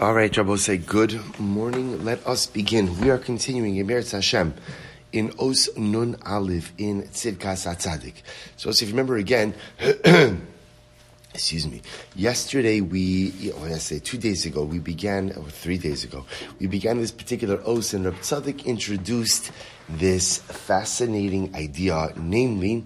All right, Rabbi say good morning. Let us begin. We are continuing in Meretz Hashem in Os Nun Aleph in Tzidkas HaTzaddik. So, if you remember again, excuse me, yesterday we, oh, or I say two days ago, we began, or three days ago, we began this particular Os and Rabbi Tzadok introduced this fascinating idea, namely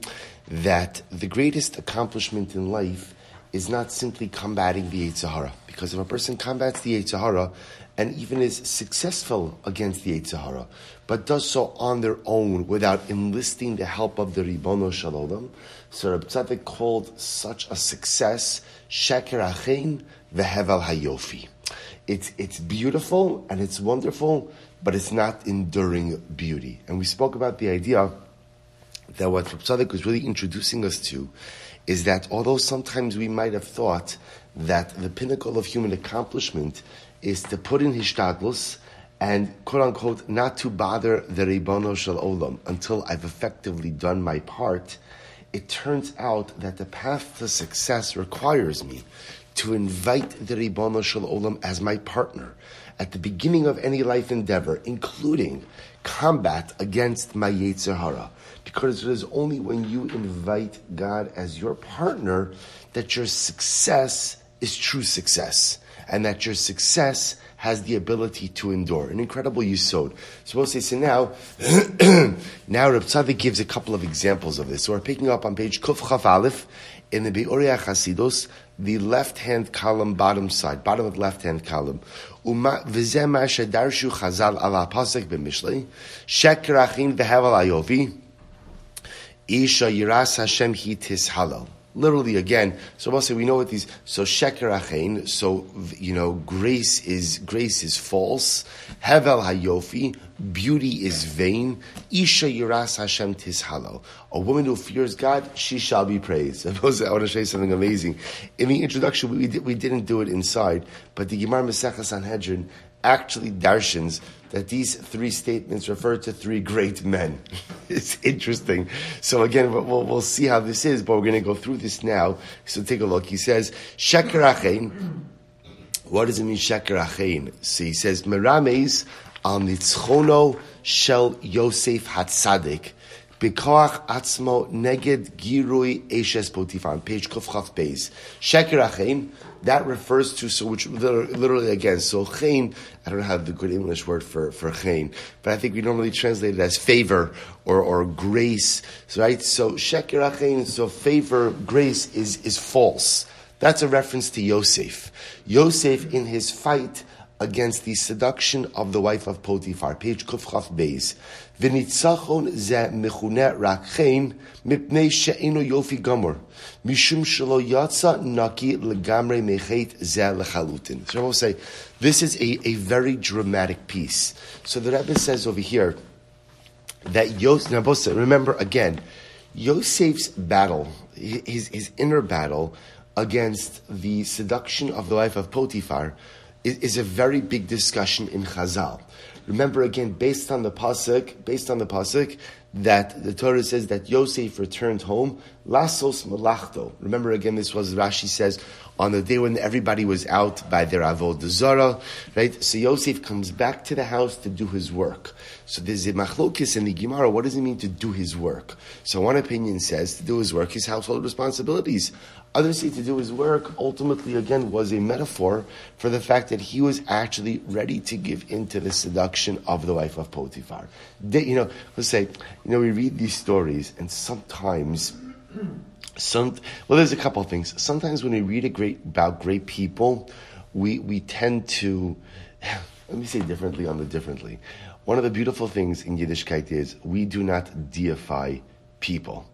that the greatest accomplishment in life is not simply combating the Yetzer Hara. Because if a person combats the Yetzer Hara and even is successful against the Yetzer Hara, but does so on their own without enlisting the help of the Ribono Shel Olam, so Tzadok called such a success Sheker Achein Vehevel Hayofi. It's, it's beautiful and it's wonderful, but it's not enduring beauty. And we spoke about the idea that what Tzadok was really introducing us to is that although sometimes we might have thought that the pinnacle of human accomplishment is to put in hishtadlus and quote unquote not to bother the Ribono Shel Olam until I've effectively done my part, it turns out that the path to success requires me to invite the Ribono Shel Olam as my partner at the beginning of any life endeavor, including combat against my Yetzer Hara. Because it is only when you invite God as your partner that your success is true success. And that your success has the ability to endure. An incredible yisod. So we'll say, so now, now Reb Tzadok gives a couple of examples of this. So we're picking up on page Kuf Chaf Aleph in the Be'oria Chasidus, the left-hand column, bottom side, bottom of left-hand column. Ala pasek b'mishlei, sheker achin v'hevel ayovi, isha yiras Hashem hi tishalal literally again. So say we know what these. So sheker achein. So you know, grace is grace is false. Hevel hayofi. Beauty is vain. Isha yiras Hashem tishalo. A woman who fears God, she shall be praised. I want to show you something amazing. In the introduction, we, did, we didn't do it inside, but the Gemara Masechah Sanhedrin actually darshans that these three statements refer to three great men. it's interesting. So again, we'll, we'll, see how this is, but we're going to go through this now. So take a look. He says, Sheker Achein. What does it mean, Sheker Achein? So he says, Merames al nitzchono shel Yosef Hatzadik. Bikoach atzmo neged girui eshes potifar. Page kufchaf beis. Sheker Achein that refers to so which literally again so chen I don't have the good English word for for chen but I think we normally translate it as favor or or grace right so sheker chen so favor grace is is false that's a reference to Yosef Yosef in his fight against the seduction of the wife of Potiphar. Page Kufchaf Beis. V'nitzachon ze mechune rakchein mipnei she'enu yofi gamor. Mishum shelo yatsa naki legamre mechet ze lechalutin. So I will say, this is a, a very dramatic piece. So the Rebbe says over here that Yosef, now Bosa, remember again, Yosef's battle, his, his inner battle against the seduction of the wife of Potiphar, is, is a very big discussion in Chazal. Remember again, based on the pasuk, based on the pasuk, that the Torah says that Yosef returned home, lasos malachto. Remember again, this was Rashi says on the day when everybody was out by their avod zara, right? So Yosef comes back to the house to do his work. So there's a machlokis in the Gemara. What does it mean to do his work? So one opinion says to do his work, his household responsibilities. Others say to do his work ultimately again was a metaphor for the fact that he was actually ready to give in to the seduction of the wife of Potiphar. They, you know, let's say, you know, we read these stories and sometimes some well there's a couple of things. Sometimes when we read great about great people, we we tend to let me say differently on the differently. One of the beautiful things in Yiddishkeit is we do not deify people.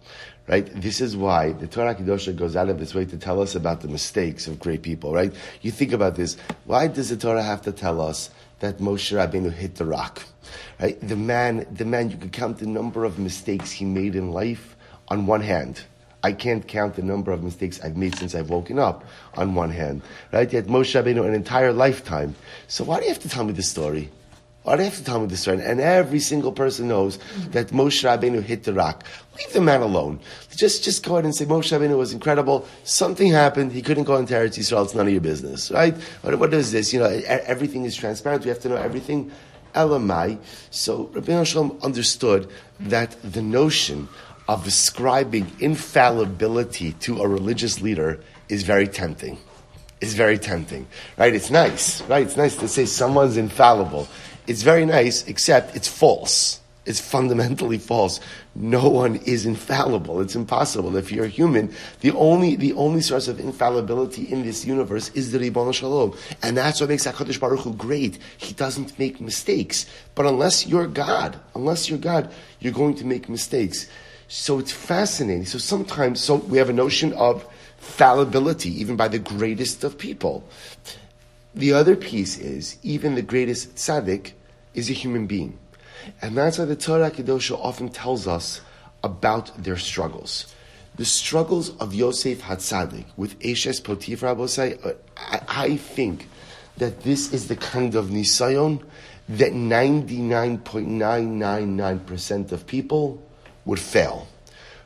Right? This is why the Torah Kedosha goes out of its way to tell us about the mistakes of great people, right? You think about this. Why does the Torah have to tell us that Moshe Rabbeinu hit the rock? Right? The man, the man, you could count the number of mistakes he made in life on one hand. I can't count the number of mistakes I've made since I've woken up on one hand. Right? Yet Moshe Rabbeinu an entire lifetime. So why do you have to tell me the story? Do you have to tell me this story? And every single person knows that Moshe Rabbeinu hit the rock. Leave the man alone. Just, just go ahead and say Moshe Rabbeinu was incredible. Something happened. He couldn't go into Eretz Yisrael. It's none of your business, right? What, what is this? You know, everything is transparent. We have to know everything. Elamai. So Ribono Shel Olam understood that the notion of ascribing infallibility to a religious leader is very tempting. Is very tempting, right? It's nice, right? It's nice to say someone's infallible. It's very nice, except it's false. It's fundamentally false. No one is infallible. It's impossible. If you're human, the only, the only source of infallibility in this universe is the Ribono Shel Olam. And that's what makes HaKadosh Baruch Hu great. He doesn't make mistakes. But unless you're God, unless you're God, you're going to make mistakes. So it's fascinating. So sometimes, so we have a notion of fallibility, even by the greatest of people. The other piece is, even the greatest tzaddik is a human being. And that's why the Torah Kedosha often tells us about their struggles. The struggles of Yosef Hatzadik with Eshes Potifar Abosai, uh, I, I think that this is the kind of nisayon that 99.999% of people would fail.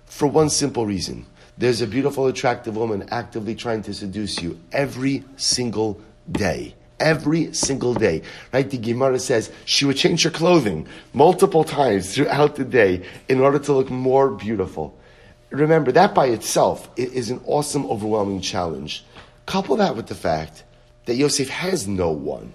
For one simple reason. There's a beautiful, attractive woman actively trying to seduce you every single day every single day. Right? The Gemara says she would change her clothing multiple times throughout the day in order to look more beautiful. Remember, that by itself is an awesome, overwhelming challenge. Couple that with the fact that Yosef has no one.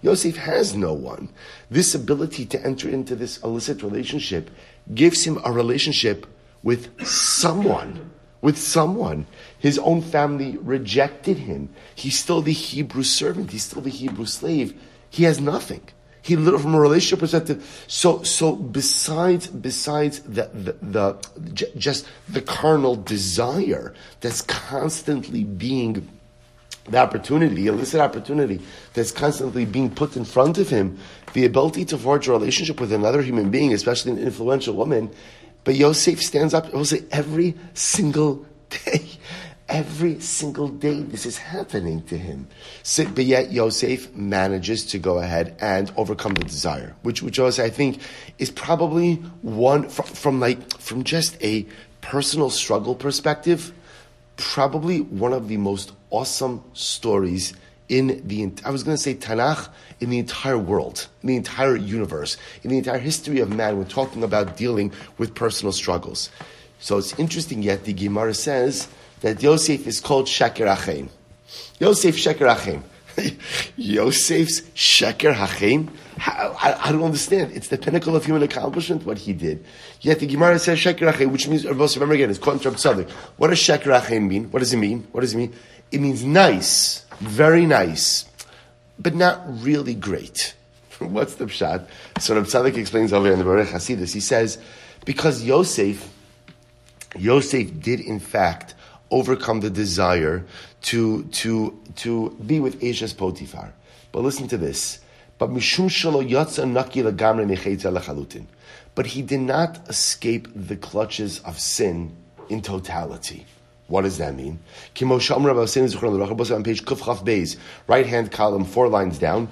Yosef has no one. This ability to enter into this illicit relationship gives him a relationship with someone with someone. His own family rejected him. He's still the Hebrew servant. He's still the Hebrew slave. He has nothing. He literally, from a relationship perspective. So, so besides, besides the, the, the just the carnal desire that's constantly being the opportunity, the illicit opportunity that's constantly being put in front of him, the ability to forge a relationship with another human being, especially an influential woman, but Yosef stands up, say, every single day, every single day this is happening to him. So, but yet Yosef manages to go ahead and overcome the desire, which, which also I think is probably one, from, from like, from just a personal struggle perspective, probably one of the most awesome stories in the, I was going to say Tanakh, in the entire world, in the entire universe, in the entire history of man, we're talking about dealing with personal struggles. So it's interesting yet, the Gemara says that Yosef is called Sheker Achein. Yosef Sheker Achein. Yosef's Sheker Hachem? I, I, don't understand. It's the pinnacle of human accomplishment, what he did. Yet the Gemara says Sheker Hachem, which means, remember again, it's contra Tzaddik. What does Sheker Hachem mean? What does it mean? What does it mean? It means nice, very nice, but not really great. What's the pshat? So Reb Tzadok explains over in the Baruch Hasidus. He says, because Yosef, Yosef did in fact overcome the desire to, to, to be with Eshes Potifar. But listen to this. But mishum yatsa naki lagamre But he did not escape the clutches of sin in totality. What does that mean? on page Kufchaf Beis, right hand column, four lines down.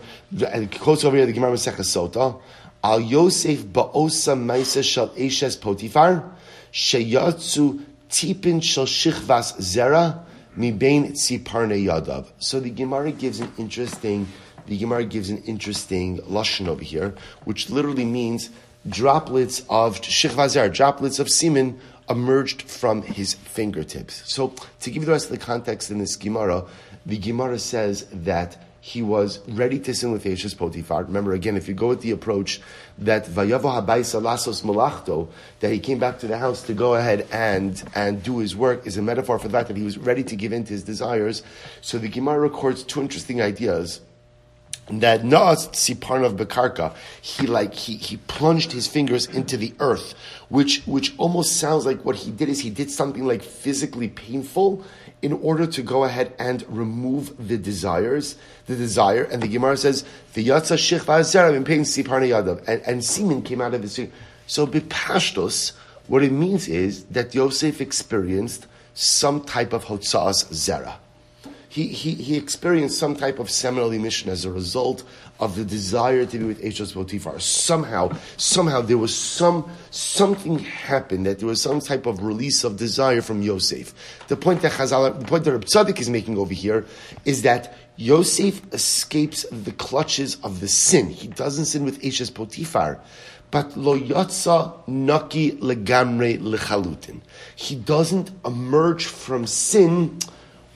Quotes over here the Gemara Masechah Sota. Al Yosef ba'osa maisa shal eshes potifar sheyatzu tipin shal shichvas zera mibein tziparne yadav. So the Gemara gives an interesting, the Gemara gives an interesting lashon over here, which literally means droplets of shichvas zera, droplets of semen emerged from his fingertips. So, to give you the rest of the context in this Gemara, the Gemara says that he was ready to sin with Eshes Potifar. Remember, again, if you go with the approach that Vayavo Habaisa Lasos Malachto, that he came back to the house to go ahead and, and do his work, is a metaphor for the fact that he was ready to give in to his desires. So the Gemara records two interesting ideas that Naas Siparnav Bekarka, he like he, he plunged his fingers into the earth, which which almost sounds like what he did is he did something like physically painful in order to go ahead and remove the desires, the desire. And the Gemara says the Yatza Shich in pain Siparna Yadav, and, and semen came out of his finger. So bipashtos, what it means is that Yosef experienced some type of hotzas zera. He, he, he experienced some type of seminal emission as a result of the desire to be with Eshos Potiphar. Somehow, somehow there was some, something happened that there was some type of release of desire from Yosef. The point that Chazal, the point that Reb Tzadok is making over here is that Yosef escapes the clutches of the sin. He doesn't sin with Eshos Potiphar but lo yatsa naki legamre lechalutin. He doesn't emerge from sin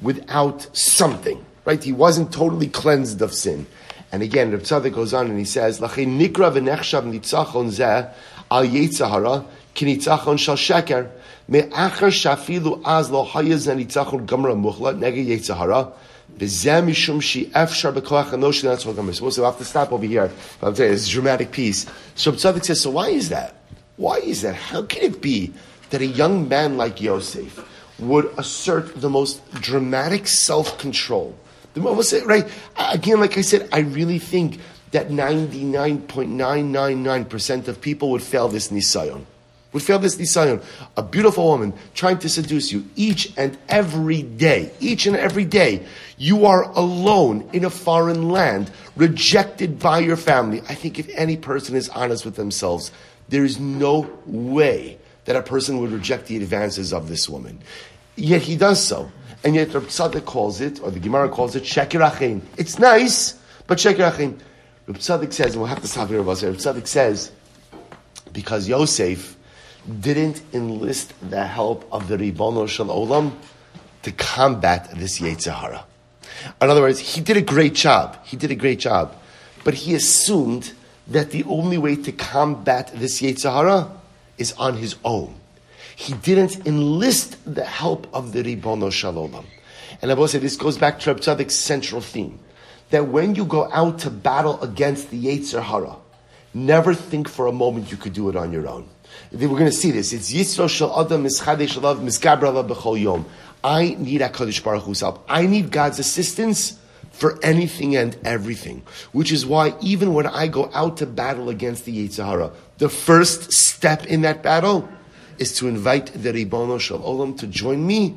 without something, right? He wasn't totally cleansed of sin. And again, Reb Tzadok goes on and he says, "Lachin nikra v'nechshav nitzachon zeh al yitzahara kinitzachon shal sheker me'achar shafilu az lo hayaz nitzachon gamra muchla nege yitzahara." That's what I'm supposed to have to stop over here. I'm saying it's a dramatic piece. So Reb Tzadok says, so why is that? Why is that? How can it be that a young man like Yosef would assert the most dramatic self-control? The most, right? Again, like I said, I really think that 99.999% of people would fail this nisayon. Would fail this nisayon. A beautiful woman trying to seduce you each and every day, each and every day. You are alone in a foreign land, rejected by your family. I think if any person is honest with themselves, there is no way that a person would reject the advances of this woman. Yet he does so. And yet Reb Tzadok calls it, or the Gemara calls it, Shekir It's nice, but Shekir Achim. Reb Tzadok says, and we'll have to stop here, Reb Tzadok says, because Yosef didn't enlist the help of the Ribono Shel Olam to combat this Yetzer Hara. In other words, he did a great job. He did a great job. But he assumed that the only way to combat this Yetzer Hara is on his own. He didn't enlist the help of the Ribono Shel Olam. And I will say this goes back to Reb Tzadok's central theme that when you go out to battle against the Yetzer Hara, never think for a moment you could do it on your own. We're going to see this. It's Yisro Shel Adam Mischadei Shalav Miskabrava B'chol Yom. I need HaKadosh Baruch Hu's help. I need God's assistance for anything and everything. Which is why even when I go out to battle against the Yetzer Hara, the first step in that battle is to invite the Ribono Shel Olam to join me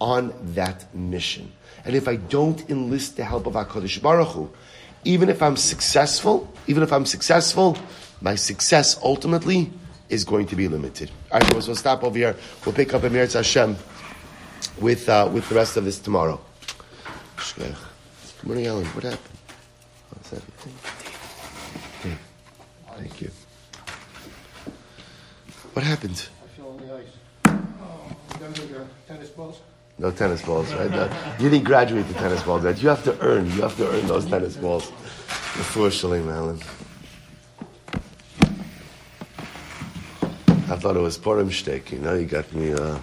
on that mission. And if I don't enlist the help of HaKadosh Baruch Hu, even if I'm successful, even if I'm successful, my success ultimately is going to be limited. All right, so we'll stop over here. We'll pick up Emir Hashem with, uh, with the rest of this tomorrow. Good morning, Alan. What happened? How's everything? Hey, thank you. What happened? I fell on the ice. Tennis balls? No tennis balls, right? No, you didn't graduate the tennis balls, right? You have to earn. You have to earn those tennis balls. Unfortunately, Alan. I thought it was Purim steak. You know, you got me. Uh,